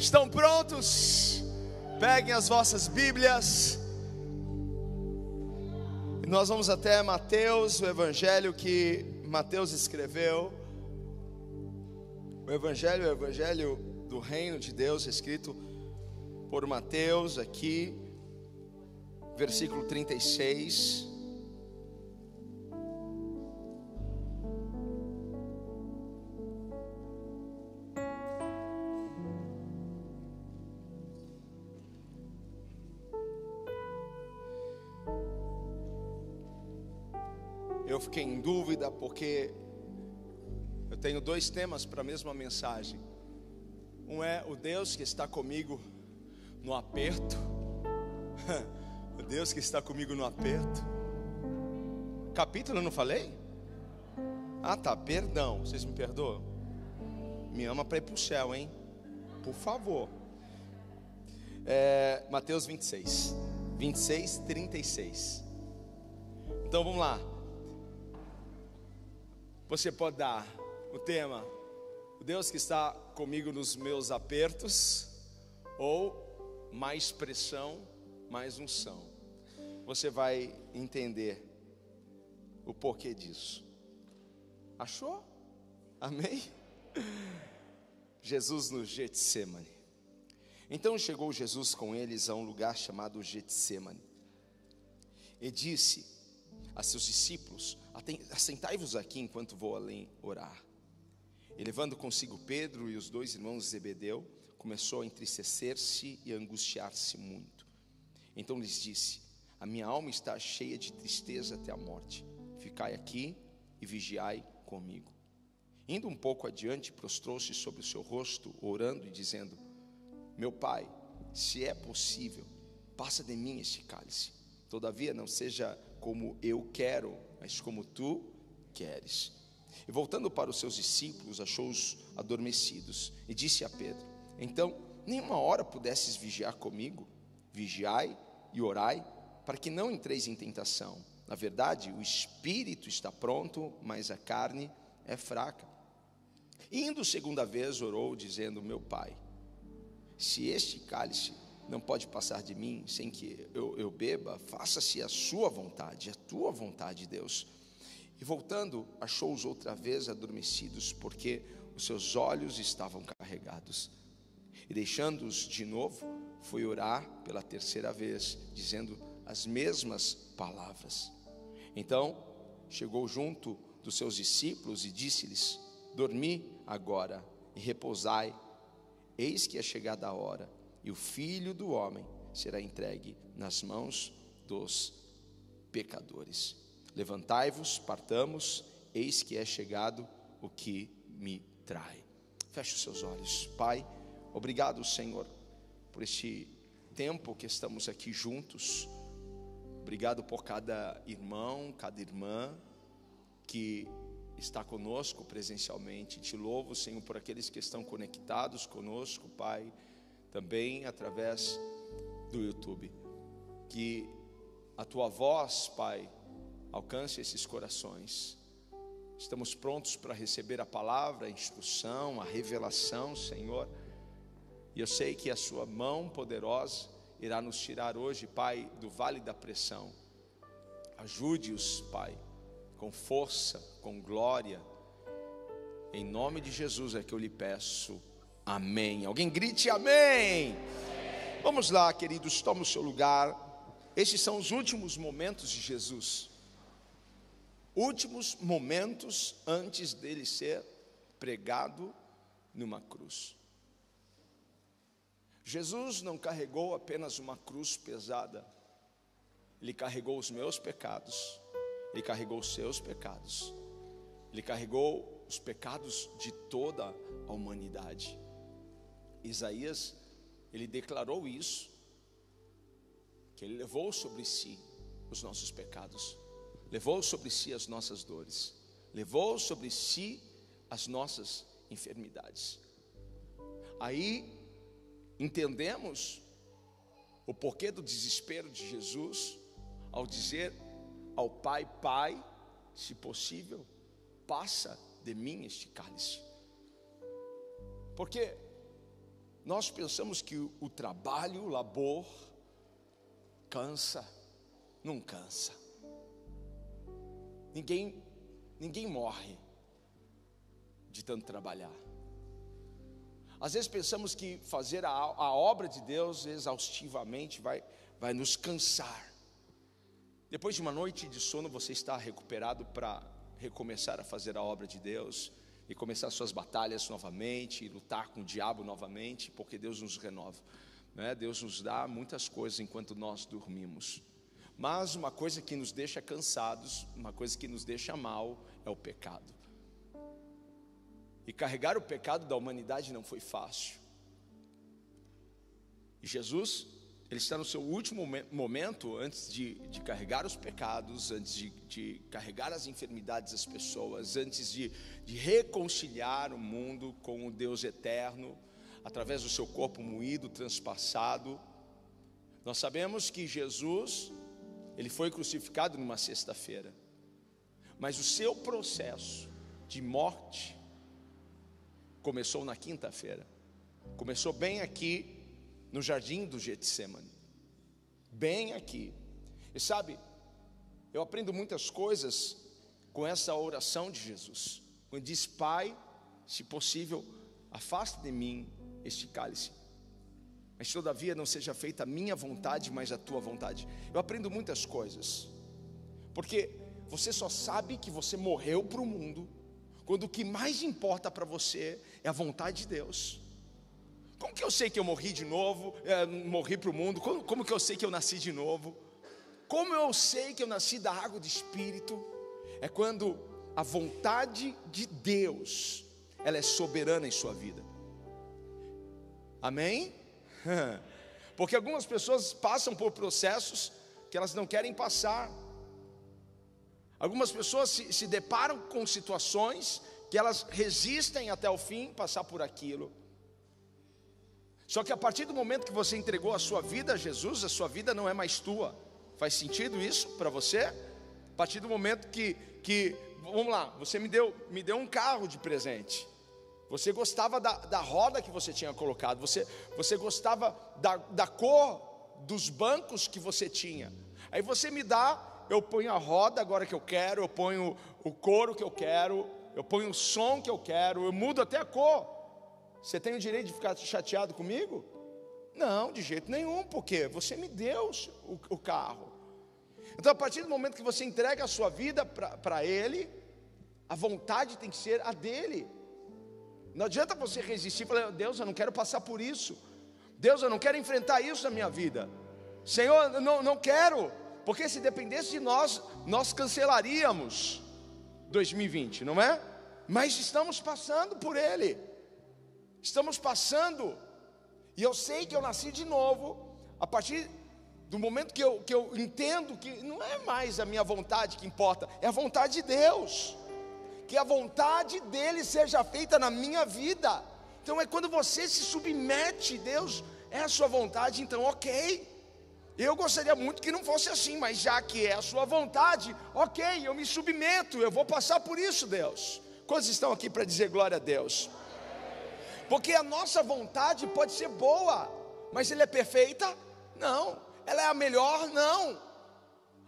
Estão prontos? Peguem as vossas Bíblias. E nós vamos até Mateus, o evangelho que Mateus escreveu. O evangelho, o evangelho do reino de Deus, escrito por Mateus aqui, versículo 36. Porque eu tenho dois temas para a mesma mensagem. Um é o Deus que está comigo no aperto. o Deus que está comigo no aperto. Capítulo eu não falei? Ah, tá, perdão. Vocês me perdoam? Me ama para ir para o céu, hein? Por favor. É, Mateus 26. 26, 36. Então vamos lá. Você pode dar o tema, o Deus que está comigo nos meus apertos, ou mais pressão, mais unção. Você vai entender o porquê disso. Achou? Amém? Jesus no Getsemane. Então chegou Jesus com eles a um lugar chamado Getsemane. E disse a seus discípulos: Assentai-vos aqui enquanto vou além orar. E levando consigo Pedro e os dois irmãos Zebedeu, começou a entristecer-se e a angustiar-se muito. Então lhes disse: A minha alma está cheia de tristeza até a morte. Ficai aqui e vigiai comigo. Indo um pouco adiante, prostrou-se sobre o seu rosto, orando e dizendo: Meu pai, se é possível, passa de mim este cálice. Todavia, não seja como eu quero, mas como tu queres. E voltando para os seus discípulos, achou-os adormecidos e disse a Pedro: Então, nenhuma hora pudesses vigiar comigo? Vigiai e orai, para que não entreis em tentação. Na verdade, o espírito está pronto, mas a carne é fraca. Indo segunda vez, orou, dizendo: Meu pai, se este cálice não pode passar de mim sem que eu, eu beba, faça-se a sua vontade, a tua vontade, Deus. E voltando, achou-os outra vez adormecidos, porque os seus olhos estavam carregados. E deixando-os de novo, foi orar pela terceira vez, dizendo as mesmas palavras. Então chegou junto dos seus discípulos e disse-lhes: Dormi agora e repousai, eis que é chegada a hora e o filho do homem será entregue nas mãos dos pecadores. Levantai-vos, partamos, eis que é chegado o que me trai. Feche os seus olhos, Pai. Obrigado, Senhor, por este tempo que estamos aqui juntos. Obrigado por cada irmão, cada irmã que está conosco presencialmente. Te louvo, Senhor, por aqueles que estão conectados conosco, Pai também através do YouTube. Que a tua voz, Pai, alcance esses corações. Estamos prontos para receber a palavra, a instrução, a revelação, Senhor. E eu sei que a Sua mão poderosa irá nos tirar hoje, Pai, do vale da pressão. Ajude-os, Pai, com força, com glória. Em nome de Jesus é que eu lhe peço. Amém. Alguém grite amém. Vamos lá, queridos, tome o seu lugar. Estes são os últimos momentos de Jesus. Últimos momentos antes dele ser pregado numa cruz. Jesus não carregou apenas uma cruz pesada, ele carregou os meus pecados, ele carregou os seus pecados, ele carregou os pecados de toda a humanidade. Isaías, ele declarou isso, que ele levou sobre si os nossos pecados, levou sobre si as nossas dores, levou sobre si as nossas enfermidades. Aí entendemos o porquê do desespero de Jesus ao dizer ao Pai: Pai, se possível, passa de mim este cálice. Porque nós pensamos que o, trabalho, o labor, cansa, não cansa. Ninguém, ninguém morre de tanto trabalhar. Às vezes pensamos que fazer a, a obra de Deus exaustivamente vai, vai nos cansar. Depois de uma noite de sono, você está recuperado para recomeçar a fazer a obra de Deus e começar suas batalhas novamente, e lutar com o diabo novamente, porque Deus nos renova. Né? Deus nos dá muitas coisas enquanto nós dormimos. Mas uma coisa que nos deixa cansados, uma coisa que nos deixa mal, é o pecado. E carregar o pecado da humanidade não foi fácil. E Jesus, ele está no seu último momento antes de, de carregar os pecados, antes de, de, carregar as enfermidades das pessoas, antes de, de reconciliar o mundo com o Deus eterno, através do seu corpo moído, transpassado. Nós sabemos que Jesus, ele foi crucificado numa sexta-feira, mas o seu processo de morte começou na quinta-feira. Começou bem aqui no jardim do Getsemane. Bem aqui. E sabe, eu aprendo muitas coisas com essa oração de Jesus. Quando diz: Pai, se possível, afaste de mim este cálice. Mas todavia não seja feita a minha vontade, mas a tua vontade. Eu aprendo muitas coisas. Porque você só sabe que você morreu para o mundo quando o que mais importa para você é a vontade de Deus. Como que eu sei que eu morri de novo, é, morri para o mundo? Como, como que eu sei que eu nasci de novo? Como eu sei que eu nasci da água do Espírito? É quando a vontade de Deus, ela é soberana em sua vida. Amém? Porque algumas pessoas passam por processos que elas não querem passar. Algumas pessoas se, se deparam com situações que elas resistem até o fim passar por aquilo. Só que a partir do momento que você entregou a sua vida a Jesus, a sua vida não é mais tua. Faz sentido isso para você? A partir do momento que, que vamos lá, você me deu, me deu um carro de presente. Você gostava da, da roda que você tinha colocado, você, você gostava da, da cor dos bancos que você tinha. Aí você me dá eu ponho a roda agora que eu quero, eu ponho o couro que eu quero, eu ponho o som que eu quero, eu mudo até a cor. Você tem o direito de ficar chateado comigo? Não, de jeito nenhum, porque você me deu o, o carro. Então, a partir do momento que você entrega a sua vida para Ele, a vontade tem que ser a dele. Não adianta você resistir e falar, Deus, eu não quero passar por isso. Deus, eu não quero enfrentar isso na minha vida. Senhor, não, não quero. Porque se dependesse de nós, nós cancelaríamos 2020, não é? Mas estamos passando por ele. Estamos passando. E eu sei que eu nasci de novo a partir do momento que eu, que eu entendo que não é mais a minha vontade que importa, é a vontade de Deus. Que a vontade dele seja feita na minha vida. Então é quando você se submete, Deus, é a sua vontade, então ok. Eu gostaria muito que não fosse assim, mas já que é a sua vontade, ok, eu me submeto, eu vou passar por isso, Deus. Quantos estão aqui para dizer glória a Deus? Porque a nossa vontade pode ser boa, mas ela é perfeita? Não. Ela é a melhor? Não.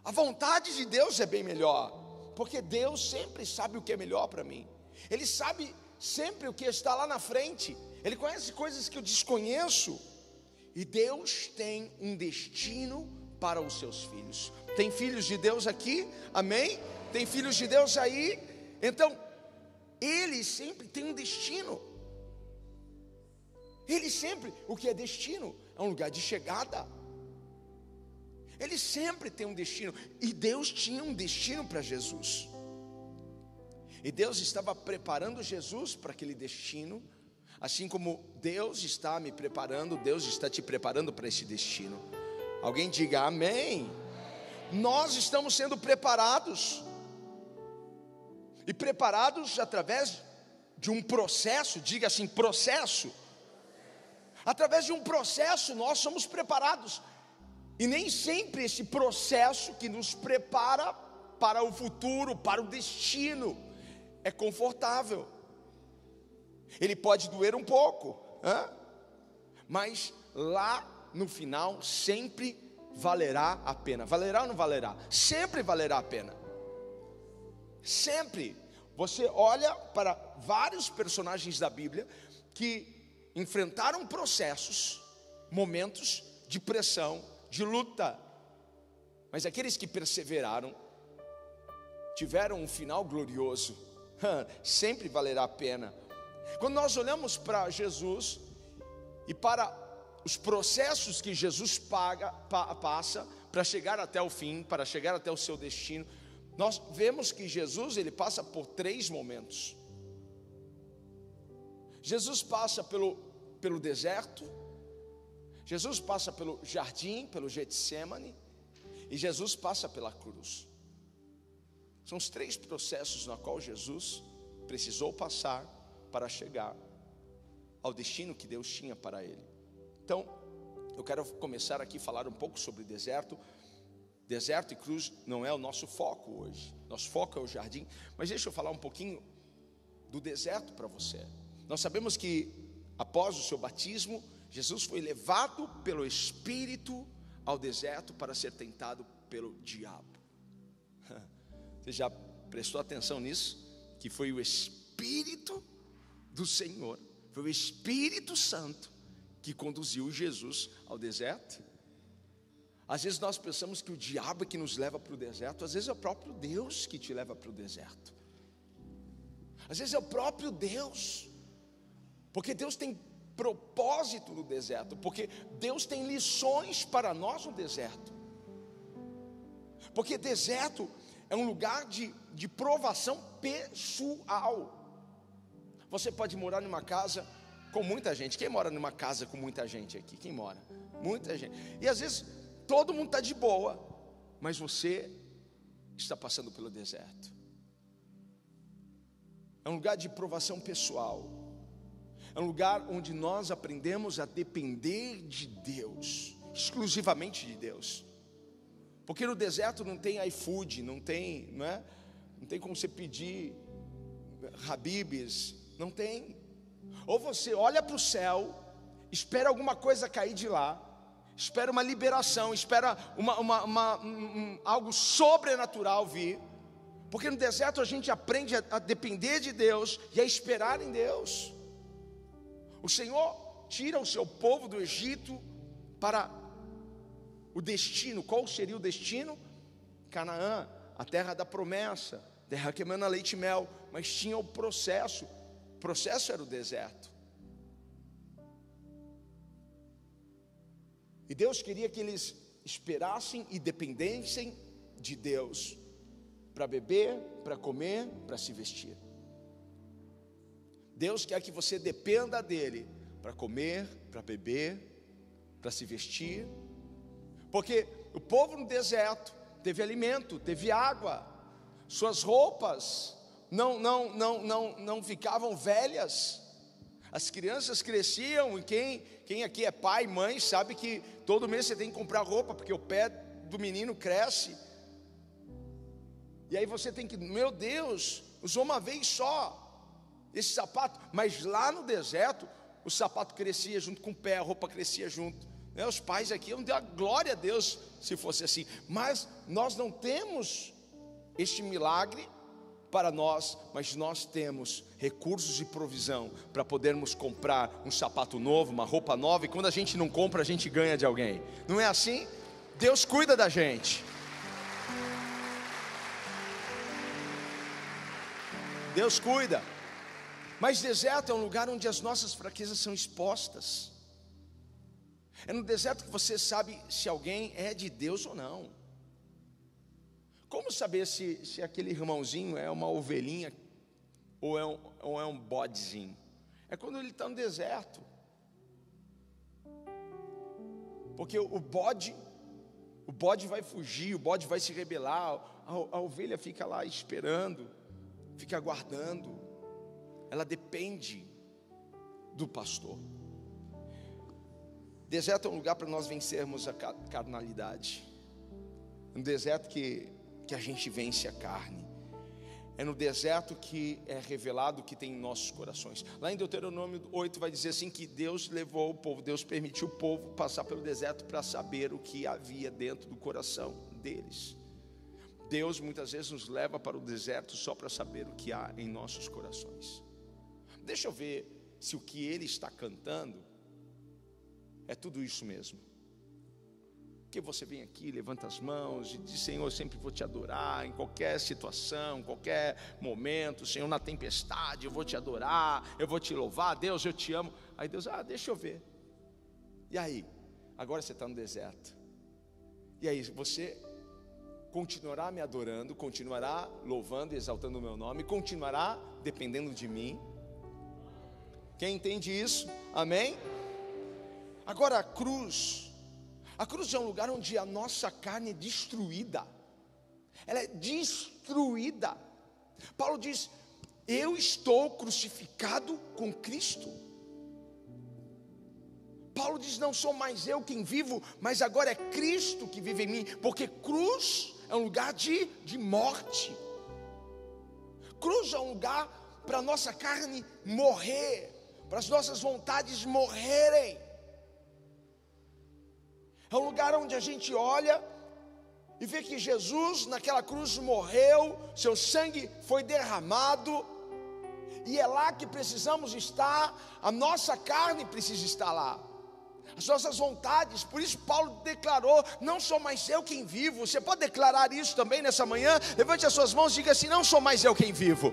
A vontade de Deus é bem melhor, porque Deus sempre sabe o que é melhor para mim. Ele sabe sempre o que está lá na frente. Ele conhece coisas que eu desconheço. E Deus tem um destino para os seus filhos. Tem filhos de Deus aqui? Amém? Tem filhos de Deus aí? Então, ele sempre tem um destino. Ele sempre, o que é destino? É um lugar de chegada. Ele sempre tem um destino. E Deus tinha um destino para Jesus. E Deus estava preparando Jesus para aquele destino Assim como Deus está me preparando, Deus está te preparando para esse destino. Alguém diga amém. Nós estamos sendo preparados. E preparados através de um processo, diga assim, processo. Através de um processo nós somos preparados. E nem sempre esse processo que nos prepara para o futuro, para o destino, é confortável. Ele pode doer um pouco, hein? mas lá no final sempre valerá a pena. Valerá ou não valerá? Sempre valerá a pena. Sempre. Você olha para vários personagens da Bíblia que enfrentaram processos, momentos de pressão, de luta, mas aqueles que perseveraram tiveram um final glorioso. Sempre valerá a pena. Quando nós olhamos para Jesus e para os processos que Jesus paga, pa, passa para chegar até o fim, para chegar até o seu destino, nós vemos que Jesus ele passa por três momentos. Jesus passa pelo, pelo deserto, Jesus passa pelo jardim, pelo Getsemane, e Jesus passa pela cruz. São os três processos na qual Jesus precisou passar para chegar ao destino que Deus tinha para ele. Então, eu quero começar aqui a falar um pouco sobre deserto. Deserto e cruz não é o nosso foco hoje. Nosso foco é o jardim. Mas deixa eu falar um pouquinho do deserto para você. Nós sabemos que após o seu batismo, Jesus foi levado pelo Espírito ao deserto para ser tentado pelo diabo. Você já prestou atenção nisso? Que foi o Espírito do Senhor, foi o Espírito Santo que conduziu Jesus ao deserto. Às vezes nós pensamos que o diabo é que nos leva para o deserto, às vezes é o próprio Deus que te leva para o deserto. Às vezes é o próprio Deus, porque Deus tem propósito no deserto, porque Deus tem lições para nós no deserto. Porque deserto é um lugar de, de provação pessoal. Você pode morar numa casa com muita gente. Quem mora numa casa com muita gente aqui? Quem mora? Muita gente. E às vezes todo mundo está de boa, mas você está passando pelo deserto. É um lugar de provação pessoal. É um lugar onde nós aprendemos a depender de Deus, exclusivamente de Deus. Porque no deserto não tem iFood, não tem, não é? Não tem como você pedir Habibs, não tem. Ou você olha para o céu, espera alguma coisa cair de lá, espera uma liberação, espera uma, uma, uma um, um, algo sobrenatural vir. Porque no deserto a gente aprende a, a depender de Deus e a esperar em Deus. O Senhor tira o seu povo do Egito para o destino. Qual seria o destino? Canaã, a terra da promessa, terra que emana leite e mel, mas tinha o processo processo era o deserto. E Deus queria que eles esperassem e dependessem de Deus para beber, para comer, para se vestir. Deus quer que você dependa dele para comer, para beber, para se vestir. Porque o povo no deserto teve alimento, teve água, suas roupas não, não, não, não, não ficavam velhas. As crianças cresciam, e quem, quem aqui é pai, mãe, sabe que todo mês você tem que comprar roupa, porque o pé do menino cresce. E aí você tem que, meu Deus, usou uma vez só esse sapato, mas lá no deserto, o sapato crescia junto com o pé, a roupa crescia junto. Né? Os pais aqui iam dar glória a Deus se fosse assim, mas nós não temos este milagre para nós, mas nós temos recursos de provisão para podermos comprar um sapato novo, uma roupa nova, e quando a gente não compra, a gente ganha de alguém. Não é assim? Deus cuida da gente. Deus cuida. Mas deserto é um lugar onde as nossas fraquezas são expostas. É no deserto que você sabe se alguém é de Deus ou não. Como saber se, se aquele irmãozinho é uma ovelhinha ou é um, ou é um bodezinho? É quando ele está no deserto. Porque o bode, o bode vai fugir, o bode vai se rebelar, a, a ovelha fica lá esperando, fica aguardando. Ela depende do pastor. Deserto é um lugar para nós vencermos a carnalidade. Um deserto que que a gente vence a carne. É no deserto que é revelado o que tem em nossos corações. Lá em Deuteronômio 8 vai dizer assim que Deus levou o povo, Deus permitiu o povo passar pelo deserto para saber o que havia dentro do coração deles. Deus muitas vezes nos leva para o deserto só para saber o que há em nossos corações. Deixa eu ver se o que ele está cantando é tudo isso mesmo. Que você vem aqui, levanta as mãos e diz: Senhor, eu sempre vou te adorar em qualquer situação, em qualquer momento. Senhor, na tempestade, eu vou te adorar, eu vou te louvar. Deus, eu te amo. Aí Deus, ah, deixa eu ver. E aí? Agora você está no deserto. E aí, você continuará me adorando, continuará louvando e exaltando o meu nome, continuará dependendo de mim. Quem entende isso? Amém? Agora a cruz a cruz é um lugar onde a nossa carne é destruída. Ela é destruída. Paulo diz: Eu estou crucificado com Cristo. Paulo diz: Não sou mais eu quem vivo, mas agora é Cristo que vive em mim, porque cruz é um lugar de, de morte. Cruz é um lugar para a nossa carne morrer, para as nossas vontades morrerem. É um lugar onde a gente olha e vê que Jesus naquela cruz morreu, seu sangue foi derramado, e é lá que precisamos estar, a nossa carne precisa estar lá. As nossas vontades, por isso Paulo declarou: Não sou mais eu quem vivo. Você pode declarar isso também nessa manhã? Levante as suas mãos e diga assim: Não sou mais eu quem vivo,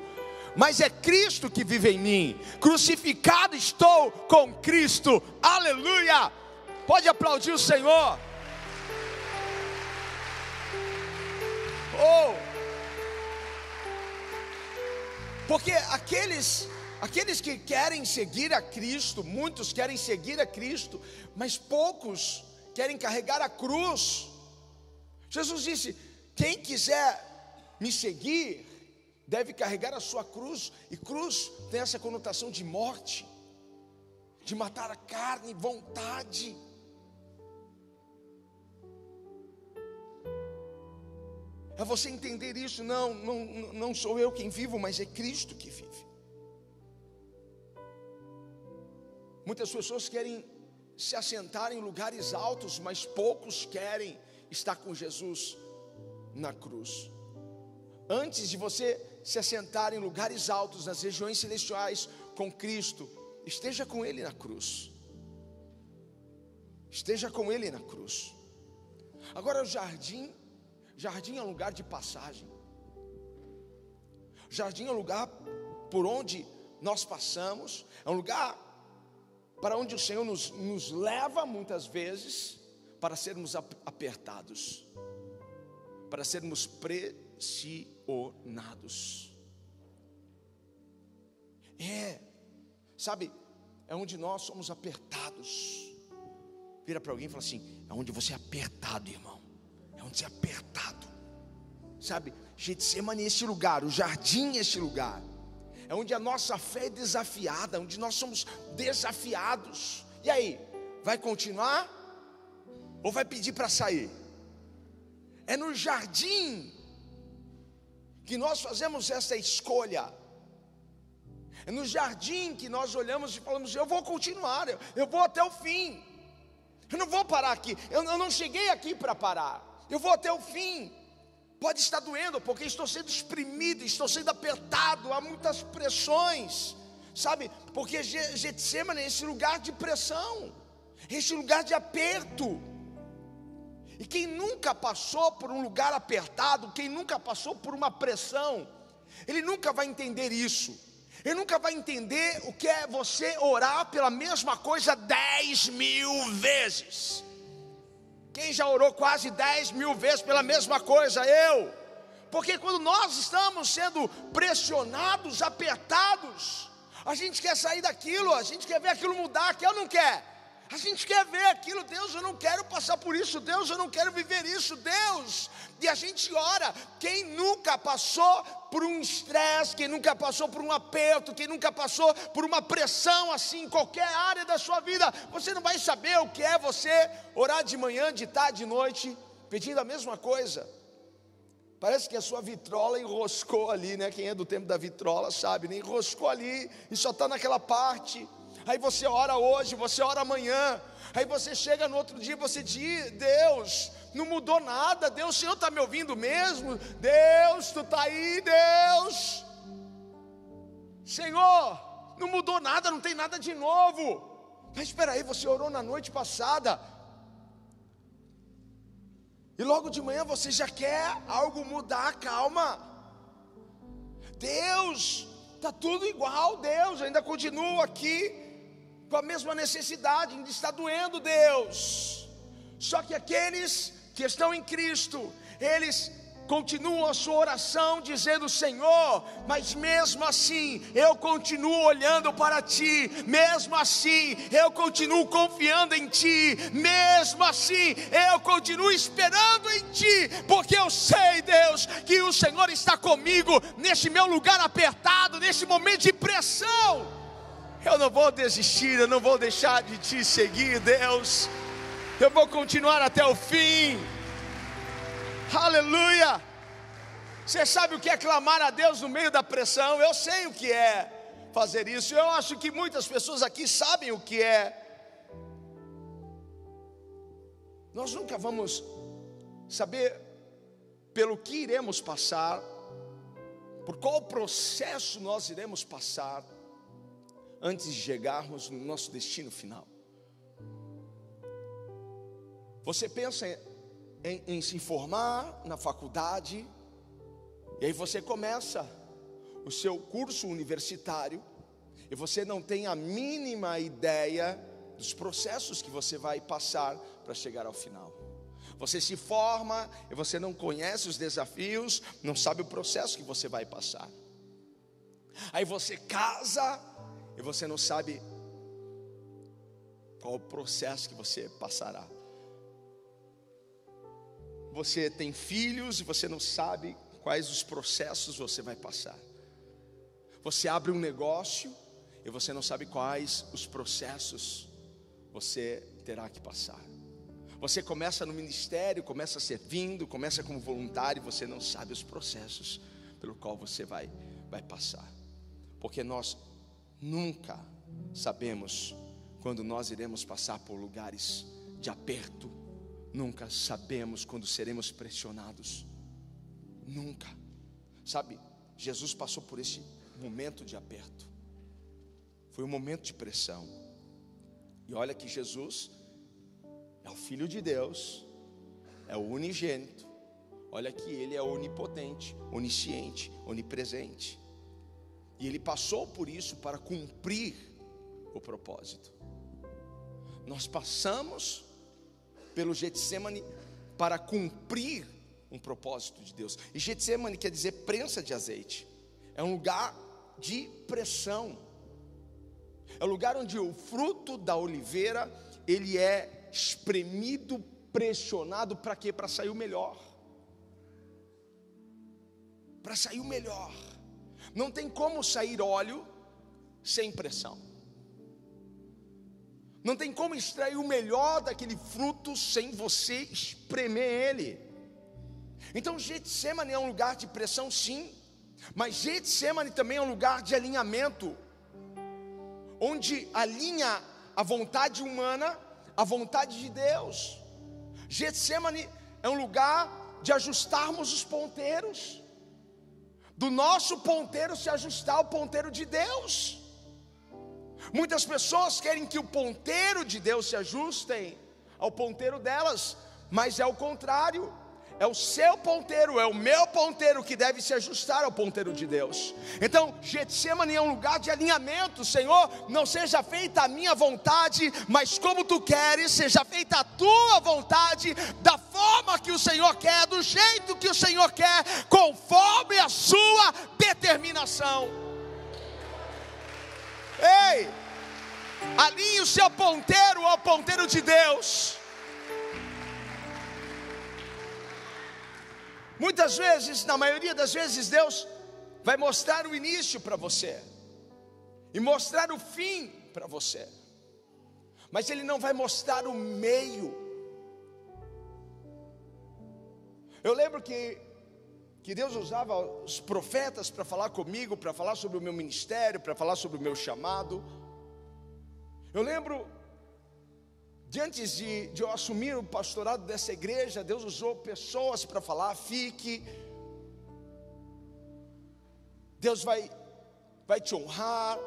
mas é Cristo que vive em mim. Crucificado estou com Cristo, aleluia. Pode aplaudir o Senhor. Oh! Porque aqueles aqueles que querem seguir a Cristo, muitos querem seguir a Cristo, mas poucos querem carregar a cruz. Jesus disse: "Quem quiser me seguir, deve carregar a sua cruz", e cruz tem essa conotação de morte, de matar a carne, vontade. É você entender isso, não, não, não sou eu quem vivo, mas é Cristo que vive. Muitas pessoas querem se assentar em lugares altos, mas poucos querem estar com Jesus na cruz. Antes de você se assentar em lugares altos, nas regiões celestiais com Cristo, esteja com Ele na cruz. Esteja com Ele na cruz. Agora, o jardim Jardim é um lugar de passagem. Jardim é um lugar por onde nós passamos, é um lugar para onde o Senhor nos, nos leva muitas vezes para sermos apertados, para sermos pressionados. É, sabe, é onde nós somos apertados. Vira para alguém e fala assim: é onde você é apertado, irmão é onde é apertado. Sabe, Getsemane é este lugar, o jardim é este lugar. É onde a nossa fé é desafiada, onde nós somos desafiados. E aí, vai continuar ou vai pedir para sair? É no jardim que nós fazemos essa escolha. É no jardim que nós olhamos e falamos: eu vou continuar, eu, eu vou até o fim. Eu não vou parar aqui, eu, eu não cheguei aqui para parar eu vou até o fim. Pode estar doendo, porque estou sendo exprimido, estou sendo apertado, há muitas pressões, sabe? Porque Getsemane é esse lugar de pressão, esse lugar de aperto. E quem nunca passou por um lugar apertado, quem nunca passou por uma pressão, ele nunca vai entender isso. Ele nunca vai entender o que é você orar pela mesma coisa dez mil vezes. Quem já orou quase 10 mil vezes pela mesma coisa? Eu. Porque quando nós estamos sendo pressionados, apertados, a gente quer sair daquilo, a gente quer ver aquilo mudar, quer ou não quer? A gente quer ver aquilo, Deus, eu não quero passar por isso, Deus, eu não quero viver isso, Deus. E a gente ora, quem nunca passou por um estresse, quem nunca passou por um aperto, quem nunca passou por uma pressão assim, em qualquer área da sua vida, você não vai saber o que é você orar de manhã, de tarde, de noite, pedindo a mesma coisa. Parece que a sua vitrola enroscou ali, né? Quem é do tempo da vitrola sabe, né? Enroscou ali e só está naquela parte. Aí você ora hoje, você ora amanhã. Aí você chega no outro dia e você diz: Deus, não mudou nada. Deus, o Senhor está me ouvindo mesmo? Deus, tu está aí, Deus. Senhor, não mudou nada, não tem nada de novo. Mas espera aí, você orou na noite passada. E logo de manhã você já quer algo mudar, calma. Deus, está tudo igual, Deus, ainda continua aqui com a mesma necessidade, ainda está doendo, Deus. Só que aqueles que estão em Cristo, eles continuam a sua oração dizendo: Senhor, mas mesmo assim eu continuo olhando para Ti, mesmo assim eu continuo confiando em Ti, mesmo assim eu continuo esperando em Ti, porque eu sei, Deus, que o Senhor está comigo neste meu lugar apertado, neste momento de pressão. Eu não vou desistir, eu não vou deixar de Te seguir, Deus. Eu vou continuar até o fim. Aleluia! Você sabe o que é clamar a Deus no meio da pressão? Eu sei o que é fazer isso. Eu acho que muitas pessoas aqui sabem o que é. Nós nunca vamos saber pelo que iremos passar, por qual processo nós iremos passar antes de chegarmos no nosso destino final. Você pensa em, em se formar na faculdade, e aí você começa o seu curso universitário, e você não tem a mínima ideia dos processos que você vai passar para chegar ao final. Você se forma e você não conhece os desafios, não sabe o processo que você vai passar. Aí você casa e você não sabe qual o processo que você passará você tem filhos e você não sabe quais os processos você vai passar. Você abre um negócio e você não sabe quais os processos você terá que passar. Você começa no ministério, começa servindo, começa como voluntário, e você não sabe os processos pelo qual você vai vai passar. Porque nós nunca sabemos quando nós iremos passar por lugares de aperto, Nunca sabemos quando seremos pressionados. Nunca. Sabe, Jesus passou por esse momento de aperto. Foi um momento de pressão. E olha que Jesus é o Filho de Deus, é o unigênito. Olha que ele é onipotente, onisciente, onipresente. E ele passou por isso para cumprir o propósito. Nós passamos pelo Getsemane para cumprir um propósito de Deus. E Getsemane quer dizer prensa de azeite. É um lugar de pressão. É o lugar onde o fruto da oliveira, ele é espremido, pressionado para quê? Para sair o melhor. Para sair o melhor. Não tem como sair óleo sem pressão. Não tem como extrair o melhor daquele fruto sem você espremer ele. Então, Getsemane é um lugar de pressão, sim, mas Getsemane também é um lugar de alinhamento, onde alinha a vontade humana à vontade de Deus. Getsemane é um lugar de ajustarmos os ponteiros, do nosso ponteiro se ajustar ao ponteiro de Deus. Muitas pessoas querem que o ponteiro de Deus se ajustem ao ponteiro delas, mas é o contrário. É o seu ponteiro, é o meu ponteiro que deve se ajustar ao ponteiro de Deus. Então, Getsemane é um lugar de alinhamento, Senhor. Não seja feita a minha vontade, mas como tu queres, seja feita a tua vontade, da forma que o Senhor quer, do jeito que o Senhor quer, conforme a sua determinação. Ei, alinhe o seu ponteiro ao ponteiro de Deus. Muitas vezes, na maioria das vezes, Deus vai mostrar o início para você e mostrar o fim para você, mas Ele não vai mostrar o meio. Eu lembro que que Deus usava os profetas para falar comigo, para falar sobre o meu ministério, para falar sobre o meu chamado. Eu lembro, de antes de, de eu assumir o pastorado dessa igreja, Deus usou pessoas para falar, fique. Deus vai, vai te honrar.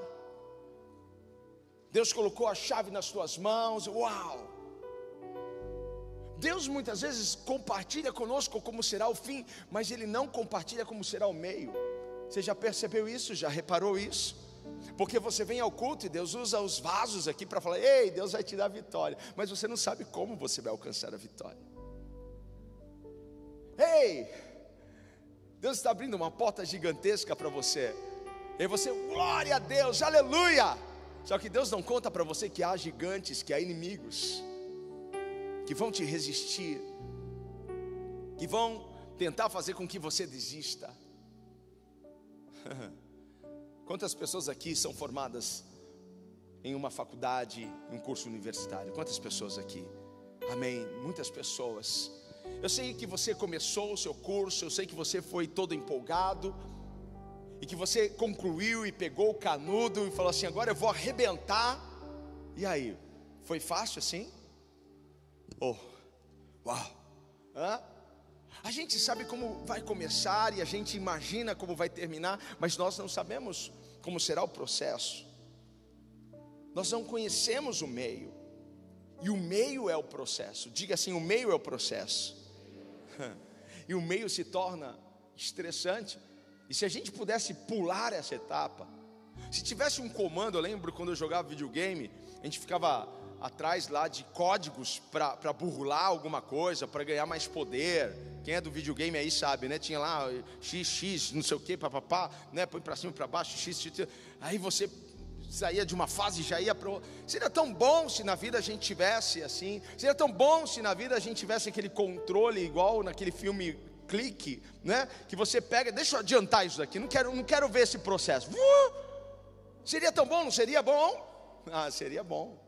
Deus colocou a chave nas tuas mãos. Uau! Deus muitas vezes compartilha conosco como será o fim, mas Ele não compartilha como será o meio. Você já percebeu isso? Já reparou isso? Porque você vem ao culto e Deus usa os vasos aqui para falar: Ei, Deus vai te dar a vitória, mas você não sabe como você vai alcançar a vitória. Ei, Deus está abrindo uma porta gigantesca para você. E você, glória a Deus, aleluia. Só que Deus não conta para você que há gigantes, que há inimigos que vão te resistir, que vão tentar fazer com que você desista. Quantas pessoas aqui são formadas em uma faculdade, em um curso universitário? Quantas pessoas aqui? Amém. Muitas pessoas. Eu sei que você começou o seu curso, eu sei que você foi todo empolgado, e que você concluiu e pegou o canudo e falou assim: agora eu vou arrebentar. E aí? Foi fácil assim? Oh, uau! Hã? A gente sabe como vai começar e a gente imagina como vai terminar, mas nós não sabemos como será o processo. Nós não conhecemos o meio, e o meio é o processo. Diga assim: o meio é o processo, e o meio se torna estressante. E se a gente pudesse pular essa etapa, se tivesse um comando, eu lembro quando eu jogava videogame, a gente ficava atrás lá de códigos para burlar alguma coisa, para ganhar mais poder. Quem é do videogame aí sabe, né? Tinha lá XX, não sei o que, papapá, né? Põe para cima, para baixo, x, x, aí você saía de uma fase e já ia para outra. Seria tão bom se na vida a gente tivesse assim. Seria tão bom se na vida a gente tivesse aquele controle igual naquele filme Clique, né? Que você pega, deixa eu adiantar isso daqui. Não quero, não quero ver esse processo. Uh! Seria tão bom, não seria bom? Ah, seria bom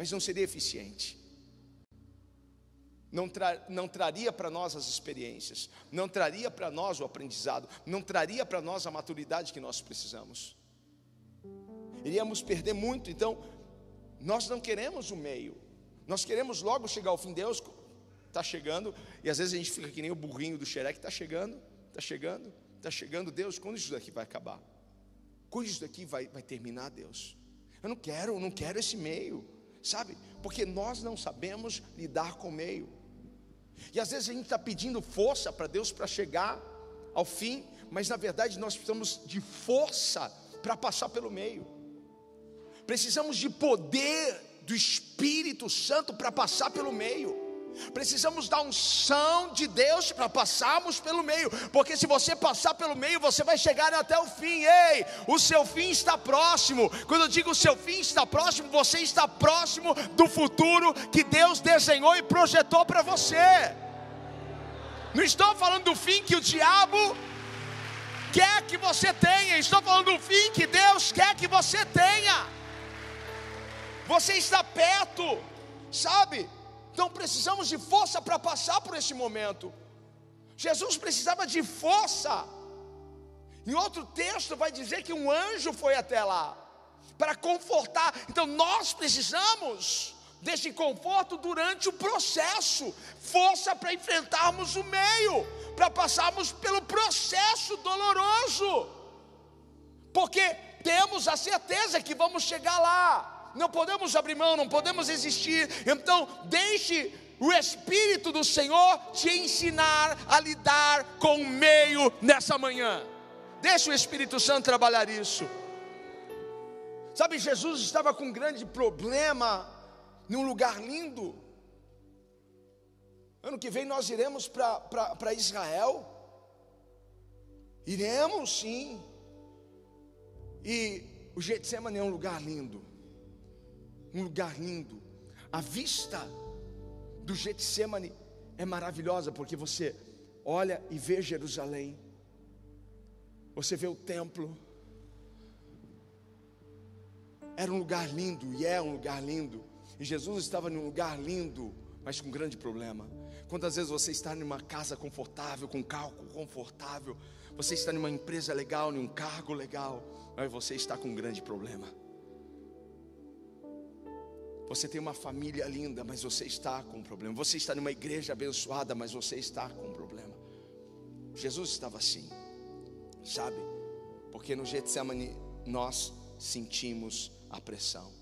mas não seria eficiente. Não, tra não traria para nós as experiências, não traria para nós o aprendizado, não traria para nós a maturidade que nós precisamos. Iríamos perder muito, então, nós não queremos o meio, nós queremos logo chegar ao fim. Deus está chegando, e às vezes a gente fica que nem o burrinho do xereque: está chegando, está chegando, está chegando. Deus, quando isso daqui vai acabar? Quando isso daqui vai, vai terminar, Deus? Eu não quero, eu não quero esse meio sabe? Porque nós não sabemos lidar com o meio. E às vezes a gente está pedindo força para Deus para chegar ao fim, mas na verdade nós precisamos de força para passar pelo meio. Precisamos de poder do Espírito Santo para passar pelo meio. Precisamos da unção de Deus para passarmos pelo meio, porque se você passar pelo meio, você vai chegar até o fim. Ei, o seu fim está próximo. Quando eu digo o seu fim está próximo, você está próximo do futuro que Deus desenhou e projetou para você. Não estou falando do fim que o diabo quer que você tenha, estou falando do fim que Deus quer que você tenha. Você está perto, sabe? Então precisamos de força para passar por esse momento. Jesus precisava de força. Em outro texto vai dizer que um anjo foi até lá para confortar. Então nós precisamos desse conforto durante o processo, força para enfrentarmos o meio, para passarmos pelo processo doloroso. Porque temos a certeza que vamos chegar lá não podemos abrir mão, não podemos existir. Então, deixe o Espírito do Senhor te ensinar a lidar com o meio nessa manhã. Deixe o Espírito Santo trabalhar isso. Sabe, Jesus estava com um grande problema num lugar lindo. Ano que vem nós iremos para Israel. Iremos sim. E o Getsemane é um lugar lindo um lugar lindo. A vista do Getsemane é maravilhosa porque você olha e vê Jerusalém. Você vê o templo. Era um lugar lindo e é um lugar lindo. E Jesus estava num lugar lindo, mas com grande problema. Quantas vezes você está numa casa confortável, com um carro confortável, você está numa empresa legal, em um cargo legal, mas você está com um grande problema. Você tem uma família linda, mas você está com um problema. Você está numa igreja abençoada, mas você está com um problema. Jesus estava assim, sabe? Porque no Getsemane nós sentimos a pressão.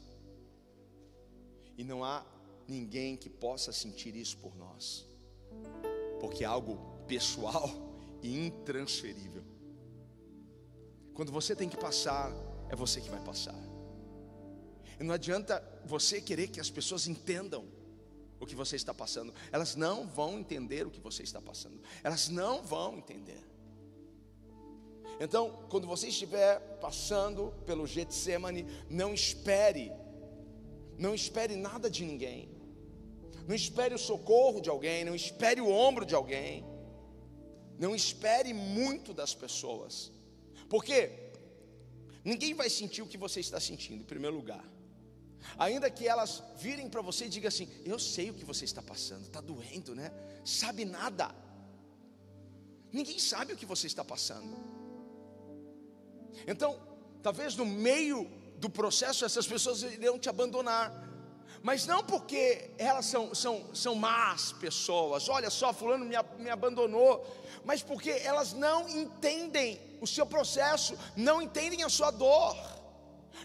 E não há ninguém que possa sentir isso por nós, porque é algo pessoal e intransferível. Quando você tem que passar, é você que vai passar. E não adianta você querer que as pessoas entendam o que você está passando. Elas não vão entender o que você está passando. Elas não vão entender. Então, quando você estiver passando pelo Getsemane, não espere, não espere nada de ninguém. Não espere o socorro de alguém, não espere o ombro de alguém. Não espere muito das pessoas. Porque ninguém vai sentir o que você está sentindo, em primeiro lugar. Ainda que elas virem para você e digam assim: Eu sei o que você está passando, está doendo, né? Sabe nada. Ninguém sabe o que você está passando. Então, talvez no meio do processo essas pessoas irão te abandonar. Mas não porque elas são, são, são más pessoas, olha só, fulano me, me abandonou, mas porque elas não entendem o seu processo, não entendem a sua dor.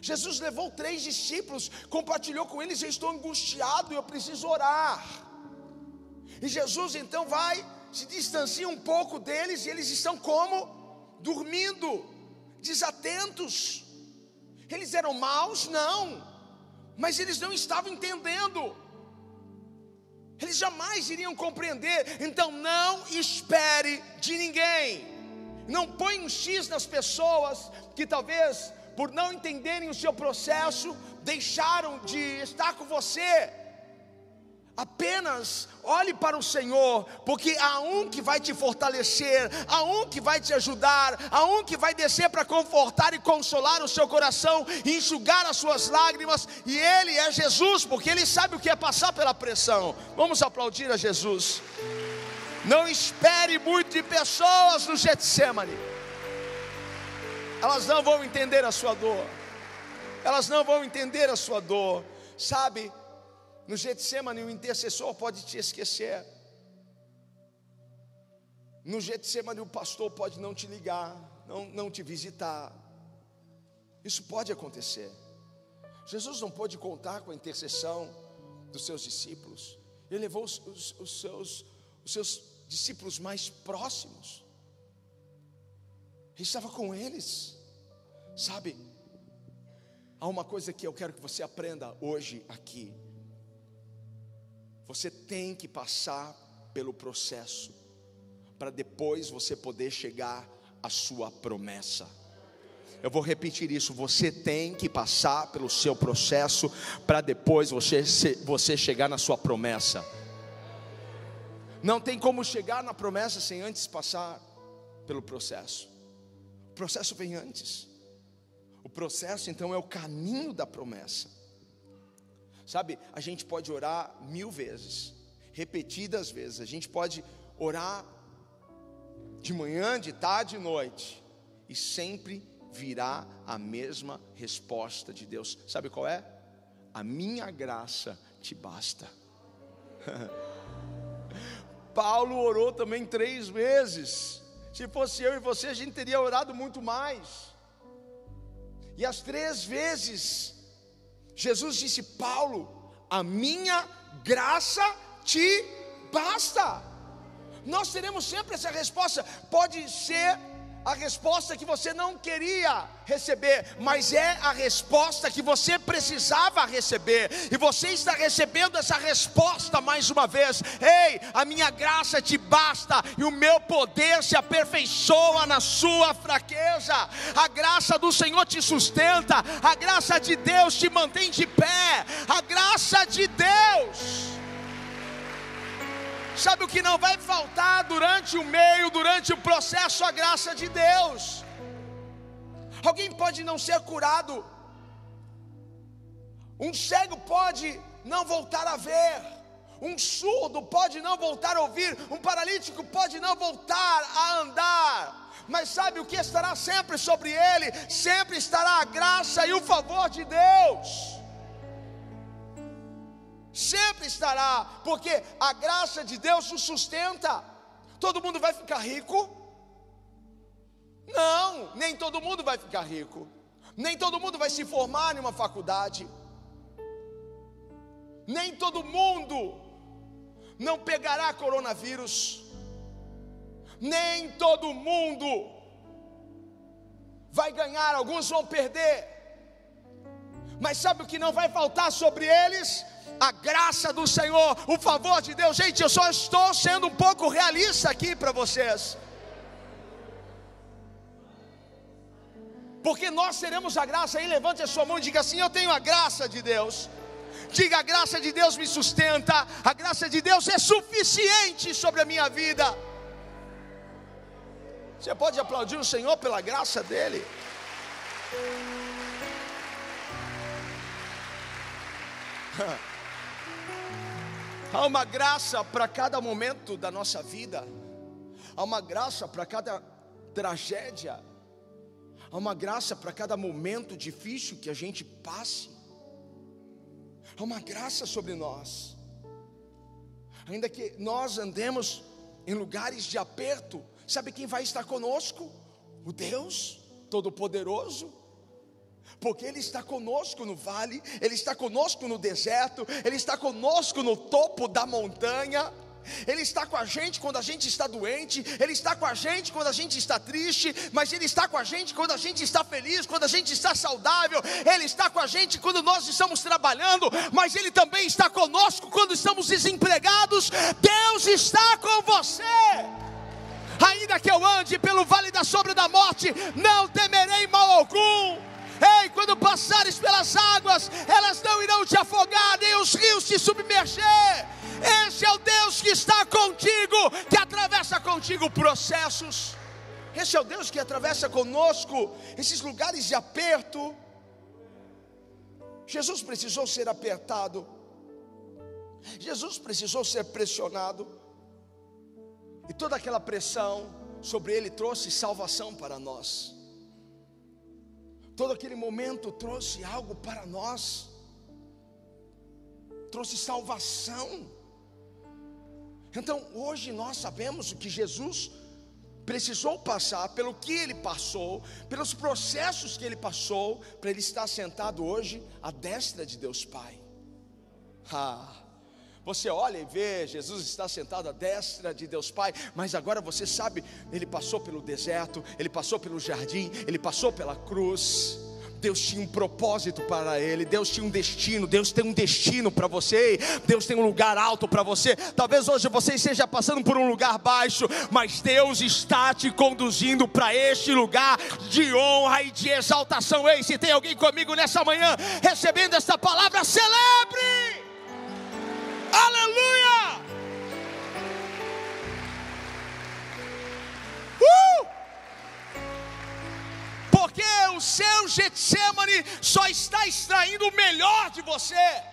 Jesus levou três discípulos, compartilhou com eles: Eu estou angustiado, eu preciso orar. E Jesus então vai, se distancia um pouco deles, e eles estão como? Dormindo, desatentos. Eles eram maus? Não, mas eles não estavam entendendo. Eles jamais iriam compreender. Então não espere de ninguém. Não põe um X nas pessoas que talvez por não entenderem o seu processo, deixaram de estar com você. Apenas olhe para o Senhor, porque há um que vai te fortalecer, há um que vai te ajudar, há um que vai descer para confortar e consolar o seu coração enxugar as suas lágrimas, e Ele é Jesus, porque Ele sabe o que é passar pela pressão. Vamos aplaudir a Jesus. Não espere muito de pessoas no Getsemane elas não vão entender a sua dor, elas não vão entender a sua dor, sabe? No Getsemane, o intercessor pode te esquecer, no Getsemane, o pastor pode não te ligar, não, não te visitar, isso pode acontecer. Jesus não pôde contar com a intercessão dos seus discípulos, ele levou os, os, os seus, os seus discípulos mais próximos, ele estava com eles. Sabe? Há uma coisa que eu quero que você aprenda hoje aqui. Você tem que passar pelo processo para depois você poder chegar à sua promessa. Eu vou repetir isso. Você tem que passar pelo seu processo para depois você, você chegar na sua promessa. Não tem como chegar na promessa sem antes passar pelo processo. O processo vem antes. O processo então é o caminho da promessa. Sabe, a gente pode orar mil vezes, repetidas vezes, a gente pode orar de manhã, de tarde e noite, e sempre virá a mesma resposta de Deus. Sabe qual é? A minha graça te basta. Paulo orou também três vezes. Se fosse eu e você, a gente teria orado muito mais. E as três vezes, Jesus disse: Paulo, a minha graça te basta. Nós teremos sempre essa resposta. Pode ser a resposta que você não queria receber, mas é a resposta que você precisava receber, e você está recebendo essa resposta mais uma vez. Ei, a minha graça te basta, e o meu poder se aperfeiçoa na sua fraqueza. A graça do Senhor te sustenta, a graça de Deus te mantém de pé, a graça de Deus. Sabe o que não vai faltar durante o meio, durante o processo? A graça de Deus. Alguém pode não ser curado, um cego pode não voltar a ver, Um surdo pode não voltar a ouvir, um paralítico pode não voltar a andar. Mas sabe o que estará sempre sobre ele? Sempre estará a graça e o favor de Deus. Sempre estará, porque a graça de Deus o sustenta. Todo mundo vai ficar rico? Não, nem todo mundo vai ficar rico. Nem todo mundo vai se formar em uma faculdade. Nem todo mundo não pegará coronavírus. Nem todo mundo vai ganhar, alguns vão perder. Mas sabe o que não vai faltar sobre eles? A graça do Senhor, o favor de Deus. Gente, eu só estou sendo um pouco realista aqui para vocês. Porque nós teremos a graça aí, levante a sua mão e diga assim: Eu tenho a graça de Deus. Diga: A graça de Deus me sustenta, a graça de Deus é suficiente sobre a minha vida. Você pode aplaudir o Senhor pela graça dEle. Há uma graça para cada momento da nossa vida, há uma graça para cada tragédia, há uma graça para cada momento difícil que a gente passe, há uma graça sobre nós, ainda que nós andemos em lugares de aperto, sabe quem vai estar conosco? O Deus Todo-Poderoso porque Ele está conosco no vale, Ele está conosco no deserto, Ele está conosco no topo da montanha. Ele está com a gente quando a gente está doente, Ele está com a gente quando a gente está triste, mas Ele está com a gente quando a gente está feliz, quando a gente está saudável, Ele está com a gente quando nós estamos trabalhando, mas Ele também está conosco quando estamos desempregados. Deus está com você. Ainda que eu ande pelo vale da sombra da morte, não temerei mal algum Ei, quando passares pelas águas, elas não irão te afogar, nem os rios te submerger. Esse é o Deus que está contigo, que atravessa contigo processos. Esse é o Deus que atravessa conosco esses lugares de aperto. Jesus precisou ser apertado. Jesus precisou ser pressionado. E toda aquela pressão sobre ele trouxe salvação para nós. Todo aquele momento trouxe algo para nós, trouxe salvação. Então, hoje nós sabemos o que Jesus precisou passar, pelo que ele passou, pelos processos que ele passou, para ele estar sentado hoje à destra de Deus Pai. Ah, você olha e vê, Jesus está sentado à destra de Deus Pai, mas agora você sabe, ele passou pelo deserto, ele passou pelo jardim, ele passou pela cruz. Deus tinha um propósito para ele, Deus tinha um destino, Deus tem um destino para você, Deus tem um lugar alto para você. Talvez hoje você esteja passando por um lugar baixo, mas Deus está te conduzindo para este lugar de honra e de exaltação. Ei, se tem alguém comigo nessa manhã recebendo esta palavra, celebre! Aleluia! Uh! Porque o seu Getsemane só está extraindo o melhor de você.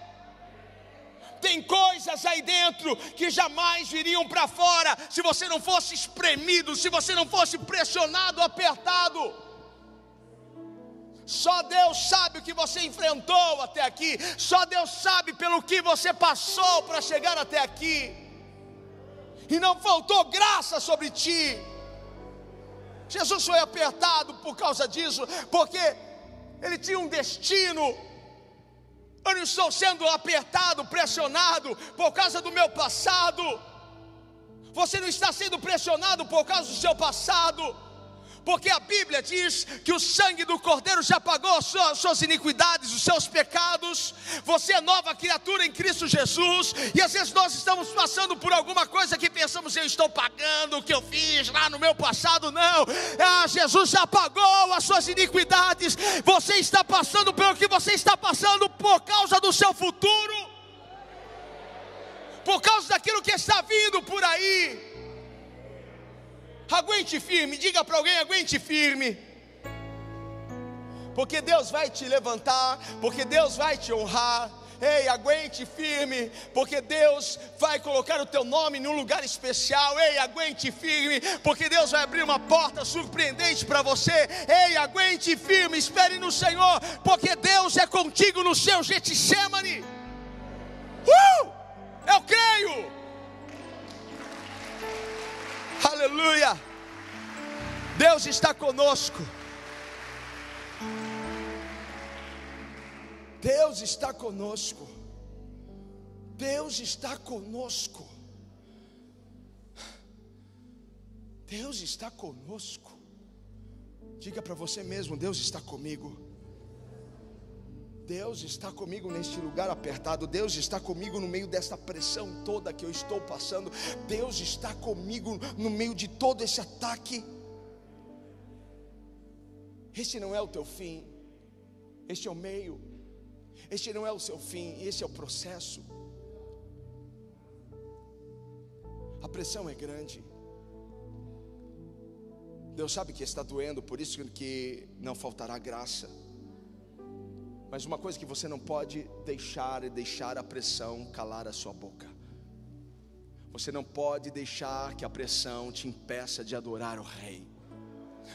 Tem coisas aí dentro que jamais viriam para fora se você não fosse espremido, se você não fosse pressionado, apertado. Só Deus sabe o que você enfrentou até aqui. Só Deus sabe pelo que você passou para chegar até aqui. E não faltou graça sobre ti. Jesus foi apertado por causa disso, porque ele tinha um destino. Eu não estou sendo apertado, pressionado por causa do meu passado. Você não está sendo pressionado por causa do seu passado porque a Bíblia diz que o sangue do Cordeiro já pagou suas, suas iniquidades, os seus pecados. Você é nova criatura em Cristo Jesus, e às vezes nós estamos passando por alguma coisa que pensamos, eu estou pagando o que eu fiz lá no meu passado. Não, ah, Jesus já pagou as suas iniquidades. Você está passando pelo que você está passando por causa do seu futuro, por causa daquilo que está vindo por aí. Aguente firme, diga para alguém: aguente firme. Porque Deus vai te levantar, porque Deus vai te honrar. Ei, aguente firme, porque Deus vai colocar o teu nome num lugar especial. Ei, aguente firme, porque Deus vai abrir uma porta surpreendente para você. Ei, aguente firme, espere no Senhor, porque Deus é contigo no seu Getsemane. Uh! Eu creio. Aleluia. Deus está conosco. Deus está conosco. Deus está conosco. Deus está conosco. Diga para você mesmo: Deus está comigo. Deus está comigo neste lugar apertado. Deus está comigo no meio dessa pressão toda que eu estou passando. Deus está comigo no meio de todo esse ataque. Este não é o teu fim, este é o meio. Este não é o seu fim, esse é o processo. A pressão é grande. Deus sabe que está doendo, por isso que não faltará graça. Mas uma coisa que você não pode deixar é deixar a pressão calar a sua boca. Você não pode deixar que a pressão te impeça de adorar o Rei.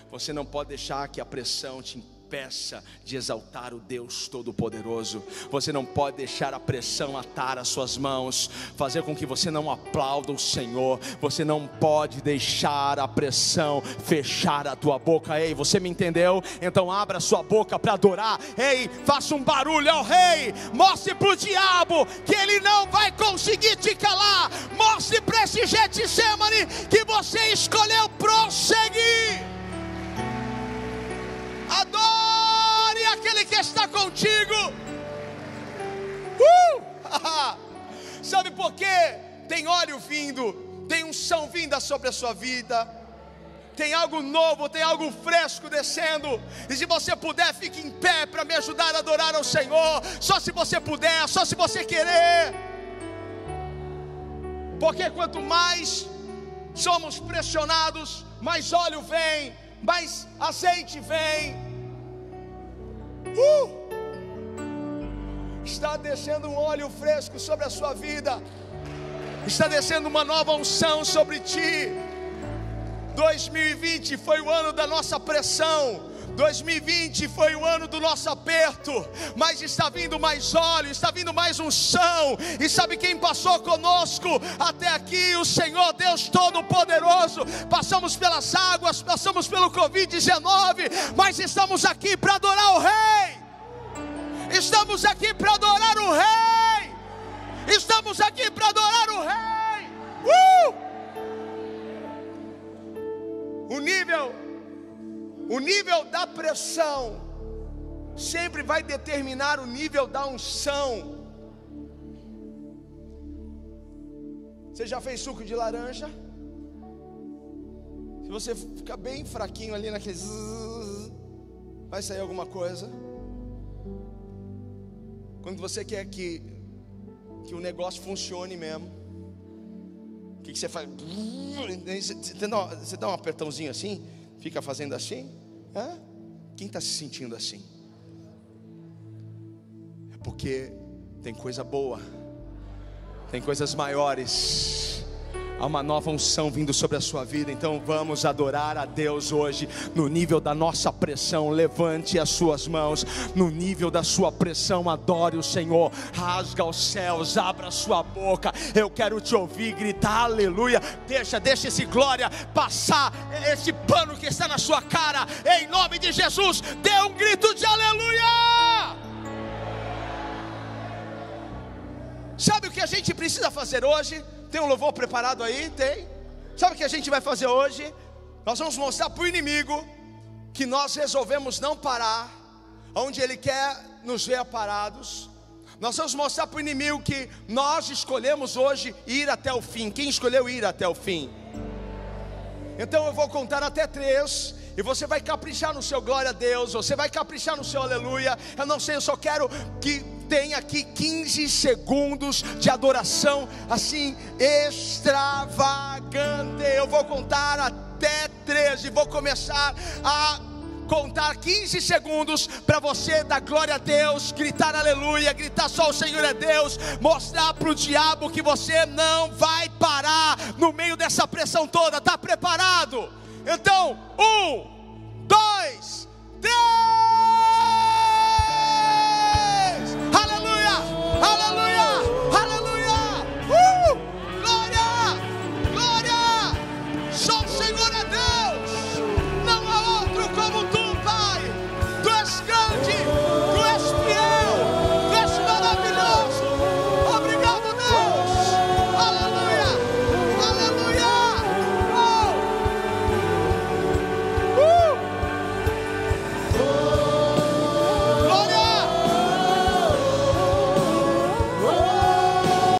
Você não pode deixar que a pressão te impeça peça de exaltar o Deus Todo-Poderoso. Você não pode deixar a pressão atar as suas mãos, fazer com que você não aplauda o Senhor. Você não pode deixar a pressão fechar a tua boca. Ei, você me entendeu? Então abra sua boca para adorar. Ei, faça um barulho ao Rei. Mostre para o diabo que ele não vai conseguir te calar. Mostre para esse Getsemane que você escolheu prosseguir. Está contigo. Uh! Sabe por quê? Tem óleo vindo, tem unção vinda sobre a sua vida. Tem algo novo, tem algo fresco descendo. E se você puder, fique em pé para me ajudar a adorar ao Senhor. Só se você puder, só se você querer. Porque quanto mais somos pressionados, mais óleo vem, mais azeite vem. Uh! Está descendo um óleo fresco sobre a sua vida. Está descendo uma nova unção sobre ti. 2020 foi o ano da nossa pressão. 2020 foi o ano do nosso aperto, mas está vindo mais óleo, está vindo mais unção, e sabe quem passou conosco até aqui? O Senhor Deus Todo-Poderoso. Passamos pelas águas, passamos pelo Covid-19, mas estamos aqui para adorar o Rei, estamos aqui para adorar o Rei, estamos aqui para adorar o Rei. Uh! O nível o nível da pressão sempre vai determinar o nível da unção. Você já fez suco de laranja? Se você ficar bem fraquinho ali naquele vai sair alguma coisa. Quando você quer que que o negócio funcione mesmo, o que, que você faz? Você dá, um apertãozinho assim, fica fazendo assim? Hã? Quem está se sentindo assim? É porque tem coisa boa, tem coisas maiores Há uma nova unção vindo sobre a sua vida, então vamos adorar a Deus hoje, no nível da nossa pressão. Levante as suas mãos, no nível da sua pressão, adore o Senhor, rasga os céus, abra sua boca. Eu quero te ouvir gritar aleluia. Deixa, deixa esse glória passar, esse pano que está na sua cara, em nome de Jesus, dê um grito de aleluia. Sabe o que a gente precisa fazer hoje? Tem um louvor preparado aí? Tem. Sabe o que a gente vai fazer hoje? Nós vamos mostrar para o inimigo que nós resolvemos não parar, onde ele quer nos ver parados. Nós vamos mostrar para o inimigo que nós escolhemos hoje ir até o fim. Quem escolheu ir até o fim? Então eu vou contar até três. E você vai caprichar no seu glória a Deus, você vai caprichar no seu aleluia. Eu não sei, eu só quero que tem aqui 15 segundos de adoração assim extravagante. Eu vou contar até 13, vou começar a contar 15 segundos para você dar glória a Deus, gritar aleluia, gritar só o Senhor é Deus, mostrar para o diabo que você não vai parar no meio dessa pressão toda. Está preparado? Então, um, Hallelujah.